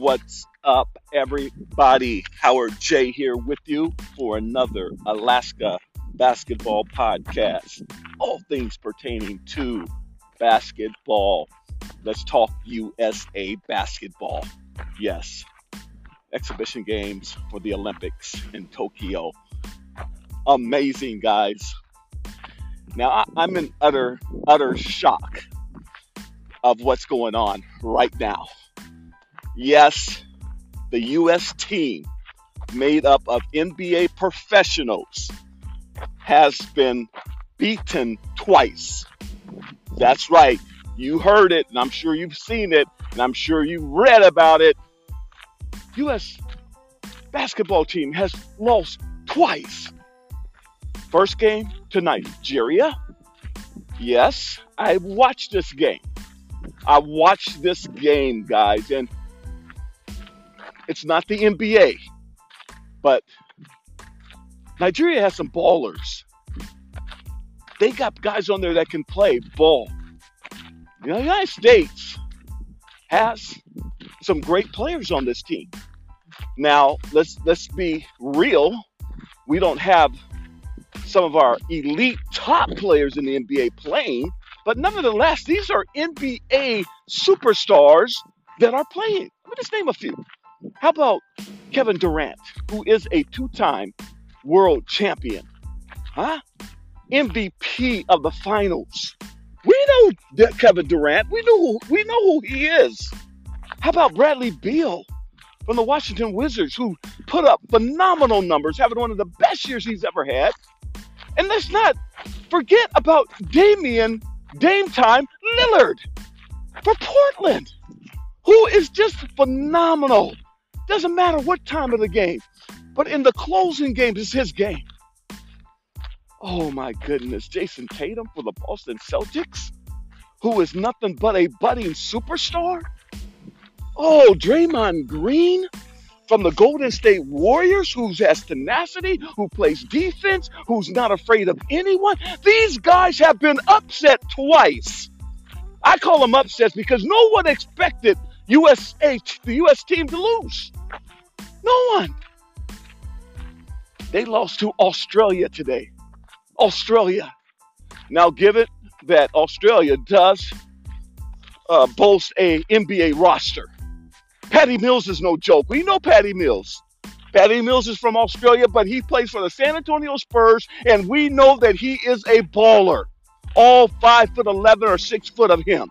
What's up, everybody? Howard J here with you for another Alaska basketball podcast. All things pertaining to basketball. Let's talk USA basketball. Yes, exhibition games for the Olympics in Tokyo. Amazing, guys. Now, I, am in utter, utter shock of what's going on right now. Yes, the U.S. team, made up of NBA professionals, has been beaten twice. That's right. You heard it, and I'm sure you've seen it, and I'm sure you've read about it. U.S. basketball team has lost twice. First game to Nigeria. Yes, I watched this game. I watched this game, guys, and it's not the NBA, but Nigeria has some ballers. They got guys on there that can play ball. The United States has some great players on this team. Now, let's let's be real. We don't have some of our elite top players in the NBA playing, but nevertheless, these are NBA superstars that are playing. Let me just name a few. How about Kevin Durant, who is a two time world champion? Huh? MVP of the finals. We know Kevin Durant. We know who, we know who he is. How about Bradley Beal from the Washington Wizards, who put up phenomenal numbers, having one of the best years he's ever had? And let's not forget about Damian Dame Time Lillard for Portland, who is just phenomenal. Doesn't matter what time of the game, but in the closing games, it's his game. Oh my goodness, Jayson Tatum for the Boston Celtics, who is nothing but a budding superstar. Oh, Draymond Green from the Golden State Warriors, who has tenacity, who plays defense, who's not afraid of anyone. These guys have been upset twice. I call them upsets because no one expected USA, the U.S. team to lose. No one. They lost to Australia today. Australia. Now, give it that Australia does uh, boast a NBA roster. Patty Mills is no joke. We know Patty Mills. Patty Mills is from Australia, but he plays for the San Antonio Spurs, and we know that he is a baller. All five foot eleven or six foot of him.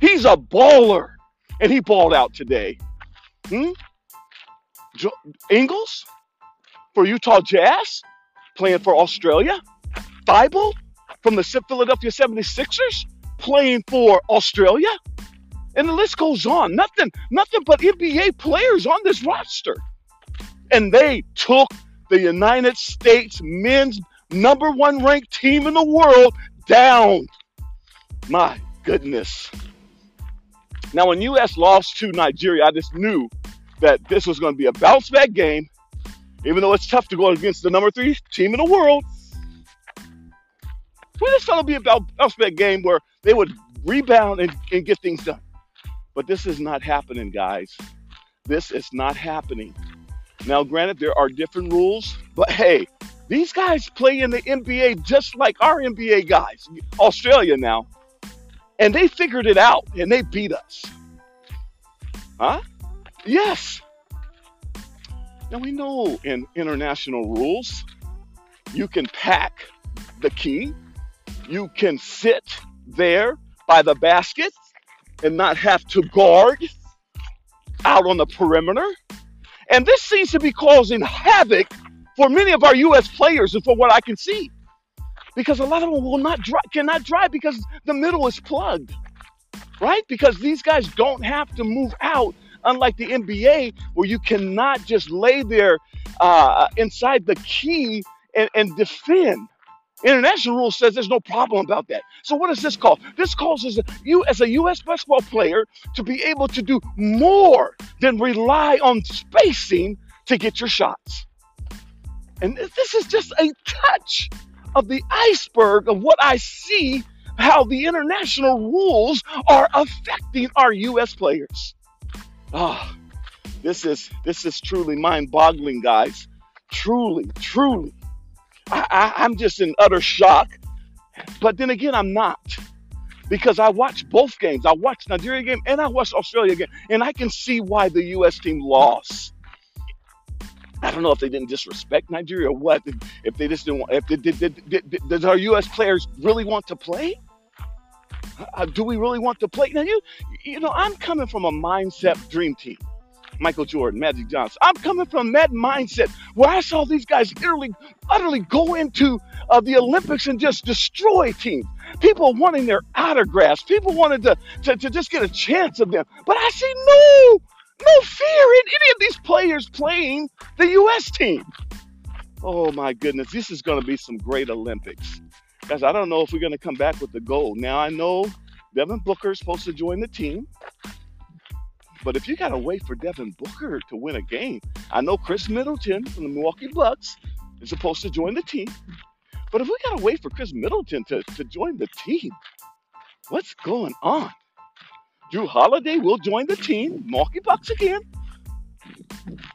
He's a baller, and he balled out today. Hmm? Ingles for Utah Jazz, playing for Australia. Thybulle from the Philadelphia 76ers, playing for Australia. And the list goes on. Nothing, nothing but NBA players on this roster. And they took the United States men's number one ranked team in the world down. My goodness. Now, when US lost to Nigeria, I just knew that this was going to be a bounce back game, even though it's tough to go against the number three team in the world. We just thought it'd be a bounce back game where they would rebound and, and get things done. But this is not happening, guys. This is not happening. Now, granted, there are different rules, but hey, these guys play in the NBA just like our NBA guys, Australia now. And they figured it out and they beat us. Huh? Yes. Now we know in international rules, you can pack the key, you can sit there by the basket and not have to guard out on the perimeter. And this seems to be causing havoc for many of our U.S. players, and for what I can see, because a lot of them will not drive, cannot drive because the middle is plugged, right? Because these guys don't have to move out unlike the NBA, where you cannot just lay there uh, inside the key and, and defend. International rule says there's no problem about that. So what does this call? This causes you as a U.S. basketball player to be able to do more than rely on spacing to get your shots. And this is just a touch of the iceberg of what I see how the international rules are affecting our U.S. players. Oh, This is this is truly mind-boggling, guys. Truly, truly. I, I, I'm just in utter shock. But then again, I'm not because I watched both games. I watched Nigeria game and I watched Australia game, and I can see why the U.S. team lost. I don't know if they didn't disrespect Nigeria or what. If they just didn't want, if they, did, did, did, does our U.S. players really want to play? Uh, do we really want to play? Now you, you know, I'm coming from a mindset dream team. Michael Jordan, Magic Johnson. I'm coming from that mindset where I saw these guys utterly, utterly go into uh, the Olympics and just destroy teams. People wanting their autographs. People wanted to, to, to just get a chance of them. But I see no, no fear in any of these players playing the U.S. team. Oh my goodness, this is going to be some great Olympics. Guys, I don't know if we're going to come back with the gold. Now, I know Devin Booker is supposed to join the team. But if you got to wait for Devin Booker to win a game, I know Khris Middleton from the Milwaukee Bucks is supposed to join the team. But if we got to wait for Khris Middleton to, to join the team, what's going on? Jrue Holiday will join the team, Milwaukee Bucks again.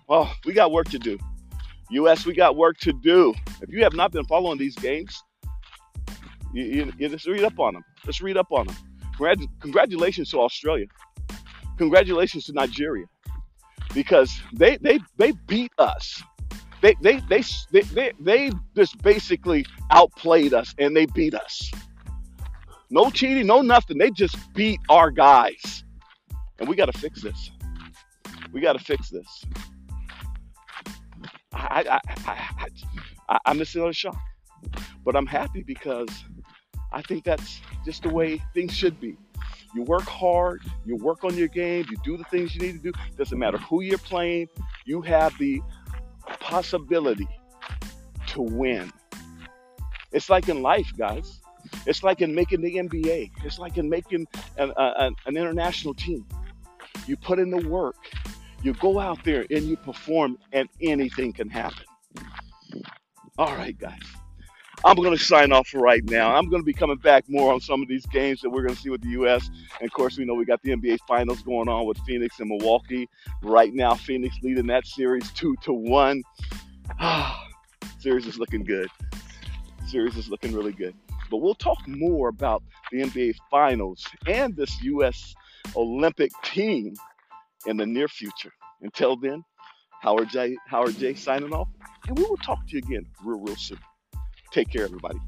Well, we got work to do. U.S., we got work to do. If you have not been following these games, you, you, you just read up on them. Just read up on them. Congratulations to Australia congratulations to Nigeria because they they they beat us. They they they they they, they just basically outplayed us and they beat us. No cheating, no nothing. They just beat our guys. And we got to fix this. We got to fix this. I, I, I, I, I'm just in shock. But I'm happy because I think that's just the way things should be. You work hard, you work on your game, you do the things you need to do. Doesn't matter who you're playing, you have the possibility to win. It's like in life, guys. It's like in making the NBA. It's like in making an, an, an international team. You put in the work, you go out there and you perform, and anything can happen. All right, guys. I'm going to sign off right now. I'm going to be coming back more on some of these games that we're going to see with the U.S. And of course, we know we got the NBA Finals going on with Phoenix and Milwaukee. Right now, Phoenix leading that series two to one. series is looking good. Series is looking really good. But we'll talk more about the NBA Finals and this U.S. Olympic team in the near future. Until then, Howard J. Howard J. signing off, and we will talk to you again real, real soon. Take care, everybody.